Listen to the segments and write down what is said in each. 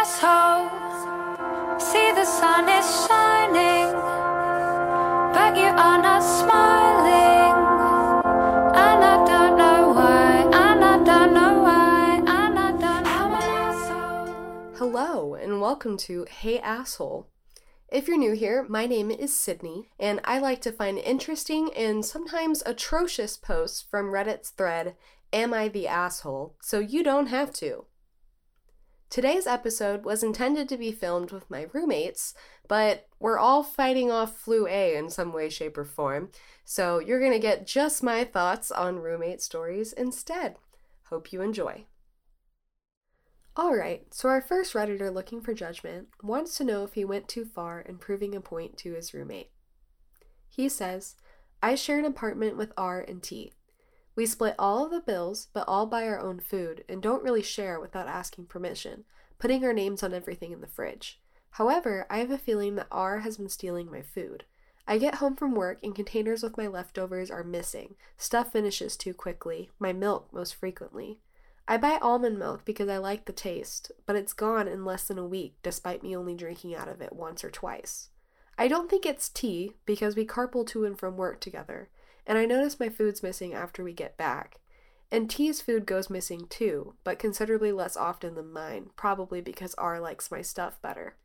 asshole. See the sun is shining, but you are not smiling. And I don't know why, and I don't know why, and I don't know. Hello, and welcome to Hey Asshole. If you're new here, my name is Sydney, and I like to find interesting and sometimes atrocious posts from Reddit's thread, Am I the Asshole? so you don't have to. Today's episode was intended to be filmed with my roommates, but we're all fighting off flu A in some way, shape, or form, so you're gonna get just my thoughts on roommate stories instead. Hope you enjoy. Alright, so our first Redditor looking for judgment wants to know if he went too far in proving a point to his roommate. He says, I share an apartment with R and T. We split all of the bills, but all buy our own food and don't really share without asking permission, putting our names on everything in the fridge. However, I have a feeling that R has been stealing my food. I get home from work and containers with my leftovers are missing. Stuff finishes too quickly, my milk most frequently. I buy almond milk because I like the taste, but it's gone in less than a week despite me only drinking out of it once or twice. I don't think it's tea because we carpool to and from work together, and I notice my food's missing after we get back. And T's food goes missing too, but considerably less often than mine, probably because R likes my stuff better.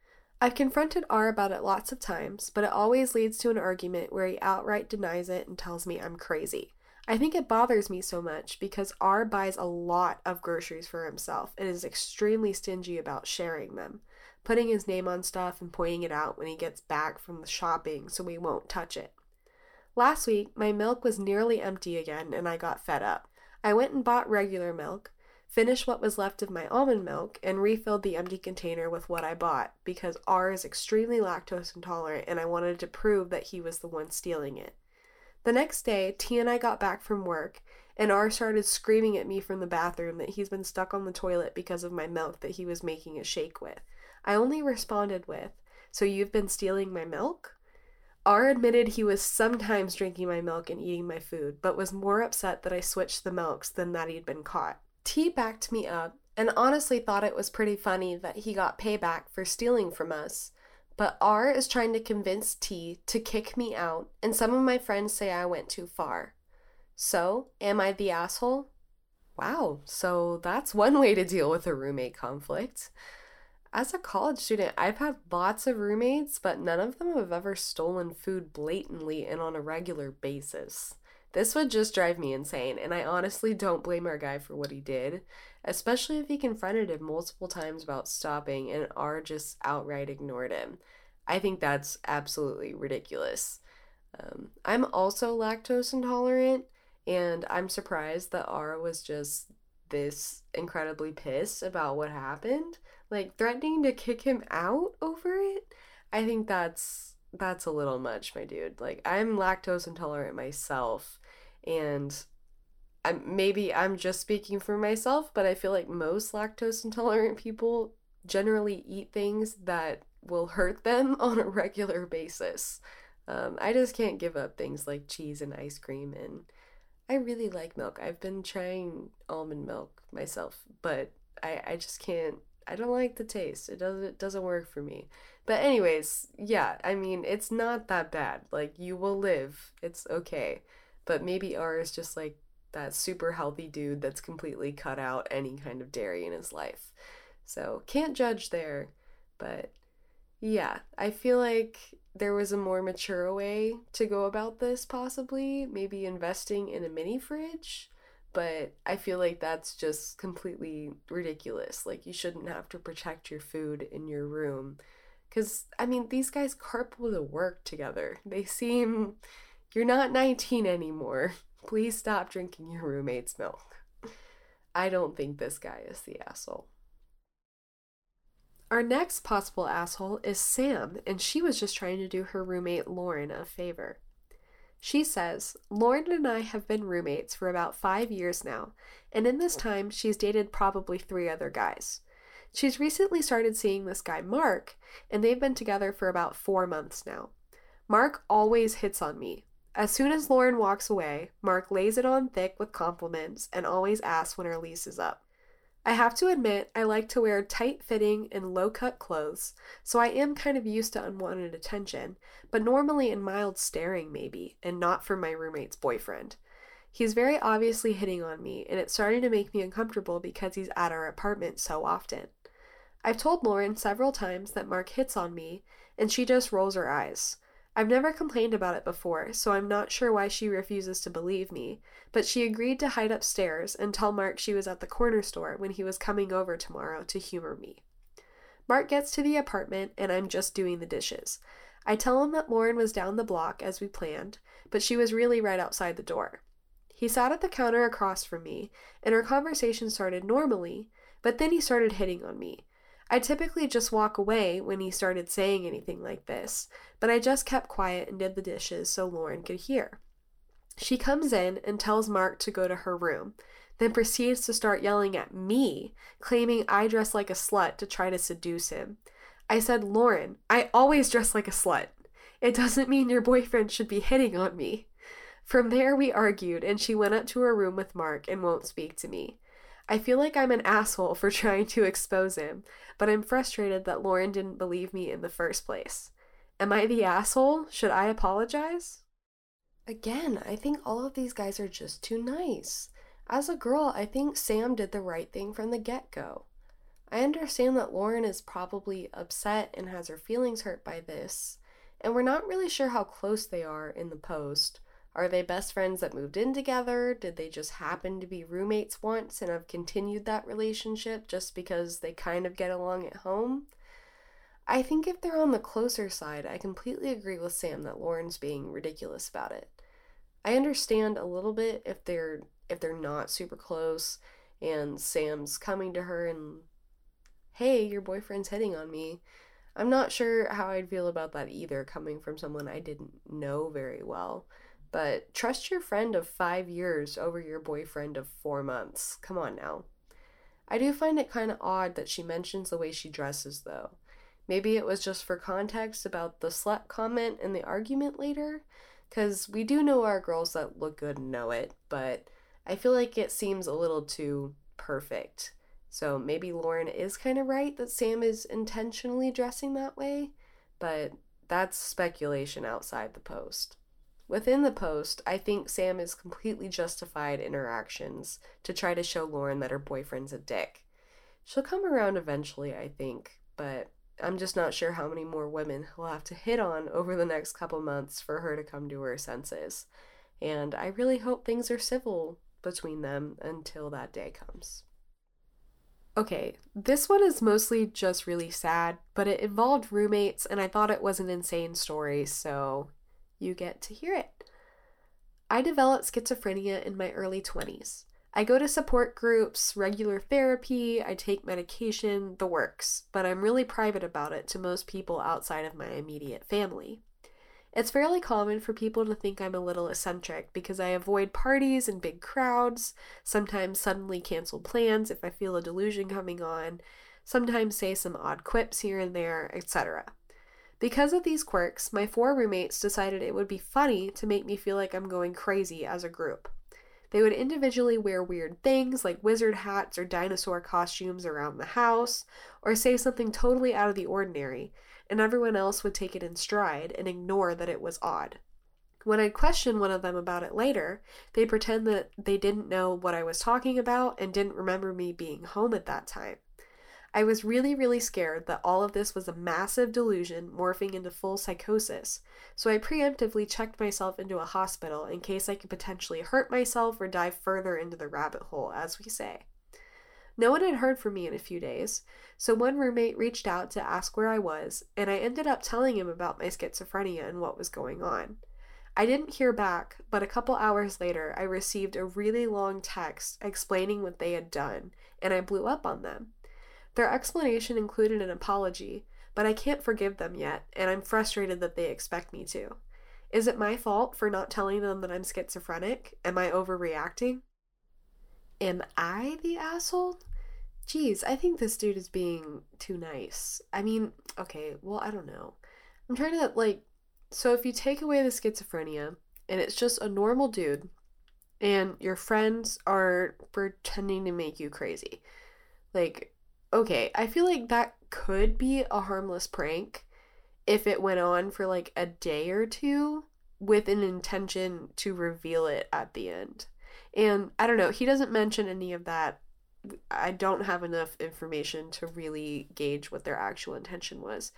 I've confronted R about it lots of times, but it always leads to an argument where he outright denies it and tells me I'm crazy. I think it bothers me so much because R buys a lot of groceries for himself and is extremely stingy about sharing them, putting his name on stuff and pointing it out when he gets back from the shopping so we won't touch it. Last week, my milk was nearly empty again and I got fed up. I went and bought regular milk, finished what was left of my almond milk, and refilled the empty container with what I bought because R is extremely lactose intolerant and I wanted to prove that he was the one stealing it. The next day, T and I got back from work, and R started screaming at me from the bathroom that he's been stuck on the toilet because of my milk that he was making a shake with. I only responded with, So you've been stealing my milk? R admitted he was sometimes drinking my milk and eating my food, but was more upset that I switched the milks than that he'd been caught. T backed me up and honestly thought it was pretty funny that he got payback for stealing from us. But R is trying to convince T to kick me out, and some of my friends say I went too far. So, am I the asshole? Wow, so that's one way to deal with a roommate conflict. As a college student, I've had lots of roommates, but none of them have ever stolen food blatantly and on a regular basis. This would just drive me insane, and I honestly don't blame our guy for what he did, especially if he confronted him multiple times about stopping and R just outright ignored him. I think that's absolutely ridiculous. Um, I'm also lactose intolerant, and I'm surprised that R was just this incredibly pissed about what happened, like threatening to kick him out over it. I think that's that's a little much, my dude. Like I'm lactose intolerant myself, and I'm, maybe I'm just speaking for myself, but I feel like most lactose intolerant people generally eat things that will hurt them on a regular basis. Um, I just can't give up things like cheese and ice cream, and I really like milk. I've been trying almond milk myself, but I, I just can't. I don't like the taste. It doesn't it doesn't work for me. But anyways, yeah, I mean it's not that bad. Like you will live. It's okay. But maybe R is just like that super healthy dude that's completely cut out any kind of dairy in his life. So can't judge there. But yeah, I feel like there was a more mature way to go about this, possibly. Maybe investing in a mini fridge. But I feel like that's just completely ridiculous. Like, you shouldn't have to protect your food in your room. Because, I mean, these guys carpool to work together. They seem. You're not 19 anymore. Please stop drinking your roommate's milk. I don't think this guy is the asshole. Our next possible asshole is Sam, and she was just trying to do her roommate Lauren a favor. She says, Lauren and I have been roommates for about five years now, and in this time, she's dated probably three other guys. She's recently started seeing this guy, Mark, and they've been together for about four months now. Mark always hits on me. As soon as Lauren walks away, Mark lays it on thick with compliments and always asks when her lease is up. I have to admit, I like to wear tight fitting and low cut clothes, so I am kind of used to unwanted attention, but normally in mild staring, maybe, and not from my roommate's boyfriend. He's very obviously hitting on me, and it's starting to make me uncomfortable because he's at our apartment so often. I've told Lauren several times that Mark hits on me, and she just rolls her eyes. I've never complained about it before, so I'm not sure why she refuses to believe me, but she agreed to hide upstairs and tell Mark she was at the corner store when he was coming over tomorrow to humor me. Mark gets to the apartment, and I'm just doing the dishes. I tell him that Lauren was down the block as we planned, but she was really right outside the door. He sat at the counter across from me, and our conversation started normally, but then he started hitting on me. I typically just walk away when he started saying anything like this, but I just kept quiet and did the dishes so Lauren could hear. She comes in and tells Mark to go to her room, then proceeds to start yelling at me, claiming I dress like a slut to try to seduce him. I said, Lauren, I always dress like a slut. It doesn't mean your boyfriend should be hitting on me. From there, we argued, and she went up to her room with Mark and won't speak to me. I feel like I'm an asshole for trying to expose him, but I'm frustrated that Lauren didn't believe me in the first place. Am I the asshole? Should I apologize? Again, I think all of these guys are just too nice. As a girl, I think Sam did the right thing from the get go. I understand that Lauren is probably upset and has her feelings hurt by this, and we're not really sure how close they are in the post, are they best friends that moved in together? Did they just happen to be roommates once and have continued that relationship just because they kind of get along at home? I think if they're on the closer side, I completely agree with Sam that Lauren's being ridiculous about it. I understand a little bit if they're if they're not super close and Sam's coming to her and hey, your boyfriend's hitting on me. I'm not sure how I'd feel about that either coming from someone I didn't know very well. But trust your friend of five years over your boyfriend of four months. Come on now. I do find it kind of odd that she mentions the way she dresses, though. Maybe it was just for context about the slut comment in the argument later, because we do know our girls that look good know it, but I feel like it seems a little too perfect. So maybe Lauren is kind of right that Sam is intentionally dressing that way, but that's speculation outside the post. Within the post, I think Sam is completely justified in her actions to try to show Lauren that her boyfriend's a dick. She'll come around eventually, I think, but I'm just not sure how many more women he'll have to hit on over the next couple months for her to come to her senses. And I really hope things are civil between them until that day comes. Okay, this one is mostly just really sad, but it involved roommates, and I thought it was an insane story, so you get to hear it. I developed schizophrenia in my early 20s. I go to support groups, regular therapy, I take medication, the works, but I'm really private about it to most people outside of my immediate family. It's fairly common for people to think I'm a little eccentric because I avoid parties and big crowds, sometimes suddenly cancel plans if I feel a delusion coming on, sometimes say some odd quips here and there, etc. Because of these quirks, my four roommates decided it would be funny to make me feel like I'm going crazy as a group. They would individually wear weird things like wizard hats or dinosaur costumes around the house, or say something totally out of the ordinary, and everyone else would take it in stride and ignore that it was odd. When I'd question one of them about it later, they'd pretend that they didn't know what I was talking about and didn't remember me being home at that time. I was really, really scared that all of this was a massive delusion morphing into full psychosis, so I preemptively checked myself into a hospital in case I could potentially hurt myself or dive further into the rabbit hole, as we say. No one had heard from me in a few days, so one roommate reached out to ask where I was, and I ended up telling him about my schizophrenia and what was going on. I didn't hear back, but a couple hours later, I received a really long text explaining what they had done, and I blew up on them. Their explanation included an apology, but I can't forgive them yet, and I'm frustrated that they expect me to. Is it my fault for not telling them that I'm schizophrenic? Am I overreacting? Am I the asshole? Geez, I think this dude is being too nice. I mean, okay, well, I don't know. I'm trying to, like, so if you take away the schizophrenia and it's just a normal dude and your friends are pretending to make you crazy, Like, okay, I feel like that could be a harmless prank if it went on for like a day or two with an intention to reveal it at the end. And I don't know, he doesn't mention any of that. I don't have enough information to really gauge what their actual intention was.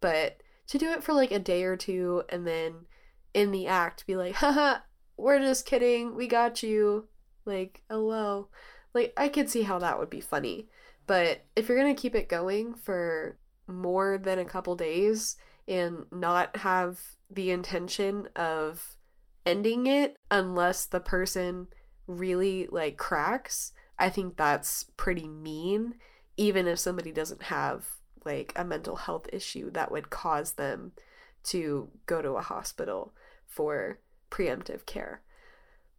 But to do it for like a day or two and then in the act be like, haha, we're just kidding, we got you. Like, oh, hello. Like, I could see how that would be funny. But if you're gonna keep it going for more than a couple days and not have the intention of ending it unless the person really like cracks, I think that's pretty mean, even if somebody doesn't have like a mental health issue that would cause them to go to a hospital for preemptive care.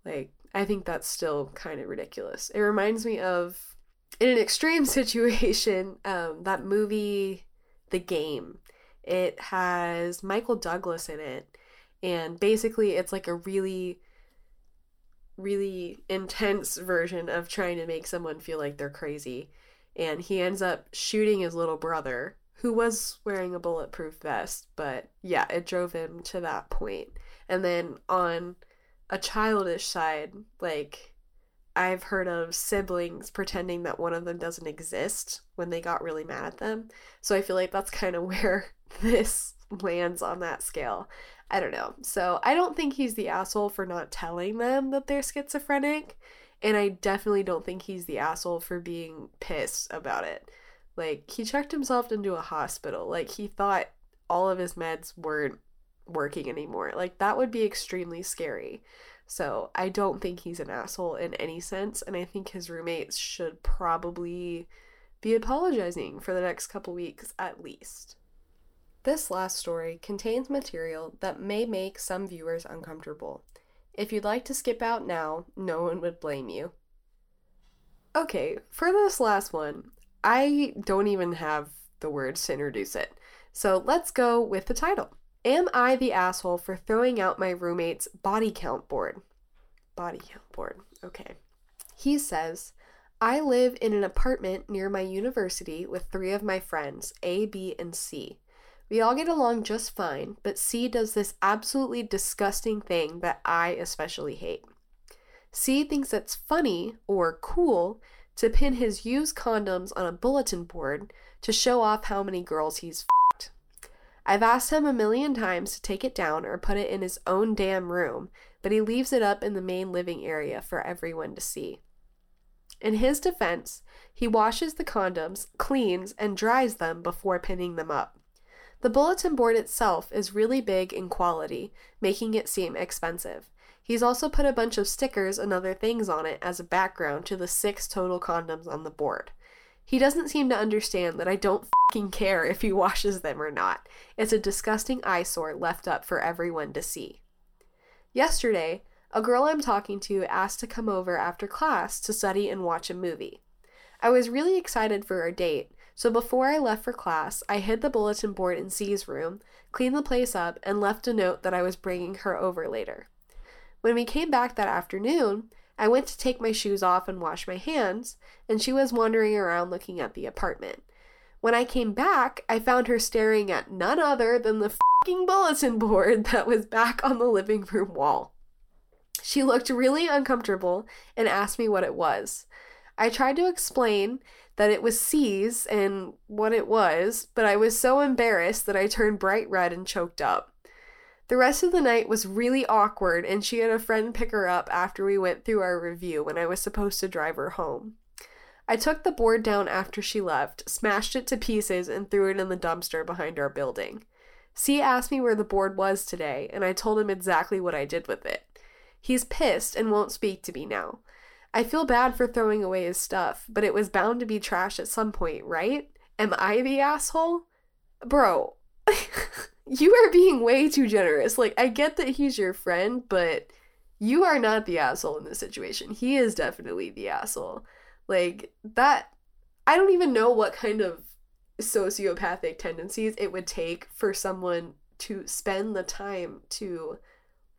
Like, I think that's still kind of ridiculous. It reminds me of, in an extreme situation, um, that movie, The Game. It has Michael Douglas in it, and basically, it's like a really, really intense version of trying to make someone feel like they're crazy. And he ends up shooting his little brother, who was wearing a bulletproof vest, but yeah, it drove him to that point. And then on a childish side, like I've heard of siblings pretending that one of them doesn't exist when they got really mad at them. So I feel like that's kind of where this lands on that scale. I don't know. So I don't think he's the asshole for not telling them that they're schizophrenic. And I definitely don't think he's the asshole for being pissed about it. Like, he checked himself into a hospital. Like, he thought all of his meds weren't working anymore. Like, that would be extremely scary. So, I don't think he's an asshole in any sense. And I think his roommates should probably be apologizing for the next couple weeks at least. This last story contains material that may make some viewers uncomfortable. If you'd like to skip out now, no one would blame you. Okay, for this last one, I don't even have the words to introduce it. So let's go with the title. Am I the asshole for throwing out my roommate's body count board? Body count board. Okay. He says, I live in an apartment near my university with three of my friends, A, B, and C. We all get along just fine, but C does this absolutely disgusting thing that I especially hate. C thinks it's funny or cool to pin his used condoms on a bulletin board to show off how many girls he's. I've asked him a million times to take it down or put it in his own damn room, but he leaves it up in the main living area for everyone to see. In his defense, he washes the condoms, cleans, and dries them before pinning them up. The bulletin board itself is really big in quality, making it seem expensive. He's also put a bunch of stickers and other things on it as a background to the six total condoms on the board. He doesn't seem to understand that I don't fucking care if he washes them or not. It's a disgusting eyesore left up for everyone to see. Yesterday, a girl I'm talking to asked to come over after class to study and watch a movie. I was really excited for our date, so before I left for class, I hid the bulletin board in C's room, cleaned the place up, and left a note that I was bringing her over later. When we came back that afternoon, I went to take my shoes off and wash my hands, and she was wandering around looking at the apartment. When I came back, I found her staring at none other than the fucking bulletin board that was back on the living room wall. She looked really uncomfortable and asked me what it was. I tried to explain that it was C's and what it was, but I was so embarrassed that I turned bright red and choked up. The rest of the night was really awkward, and she had a friend pick her up after we went through our review when I was supposed to drive her home. I took the board down after she left, smashed it to pieces, and threw it in the dumpster behind our building. C asked me where the board was today, and I told him exactly what I did with it. He's pissed and won't speak to me now. I feel bad for throwing away his stuff, but it was bound to be trash at some point, right? Am I the asshole? Bro, you are being way too generous. Like, I get that he's your friend, but you are not the asshole in this situation. He is definitely the asshole. Like, that, I don't even know what kind of sociopathic tendencies it would take for someone to spend the time to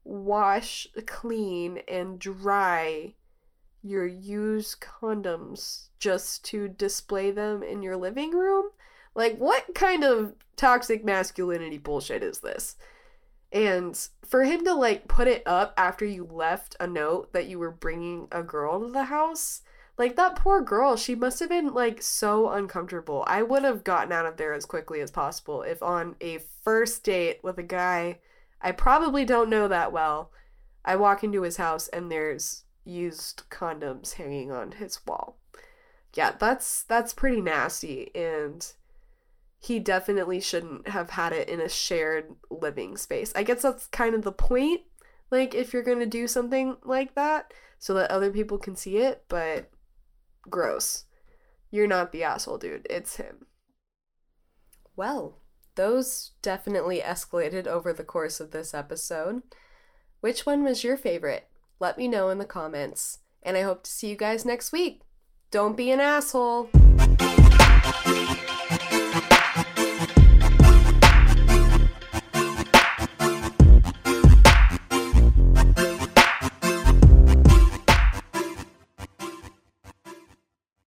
wash, clean, and dry your used condoms just to display them in your living room? Like, what kind of toxic masculinity bullshit is this? And for him to like put it up after you left a note that you were bringing a girl to the house, like that poor girl, she must have been like so uncomfortable. I would have gotten out of there as quickly as possible if on a first date with a guy I probably don't know that well, I walk into his house and there's used condoms hanging on his wall. Yeah, that's that's pretty nasty and he definitely shouldn't have had it in a shared living space. I guess that's kind of the point, like if you're going to do something like that so that other people can see it, but gross. You're not the asshole, dude. It's him. Well, those definitely escalated over the course of this episode. Which one was your favorite? Let me know in the comments. And I hope to see you guys next week. Don't be an asshole.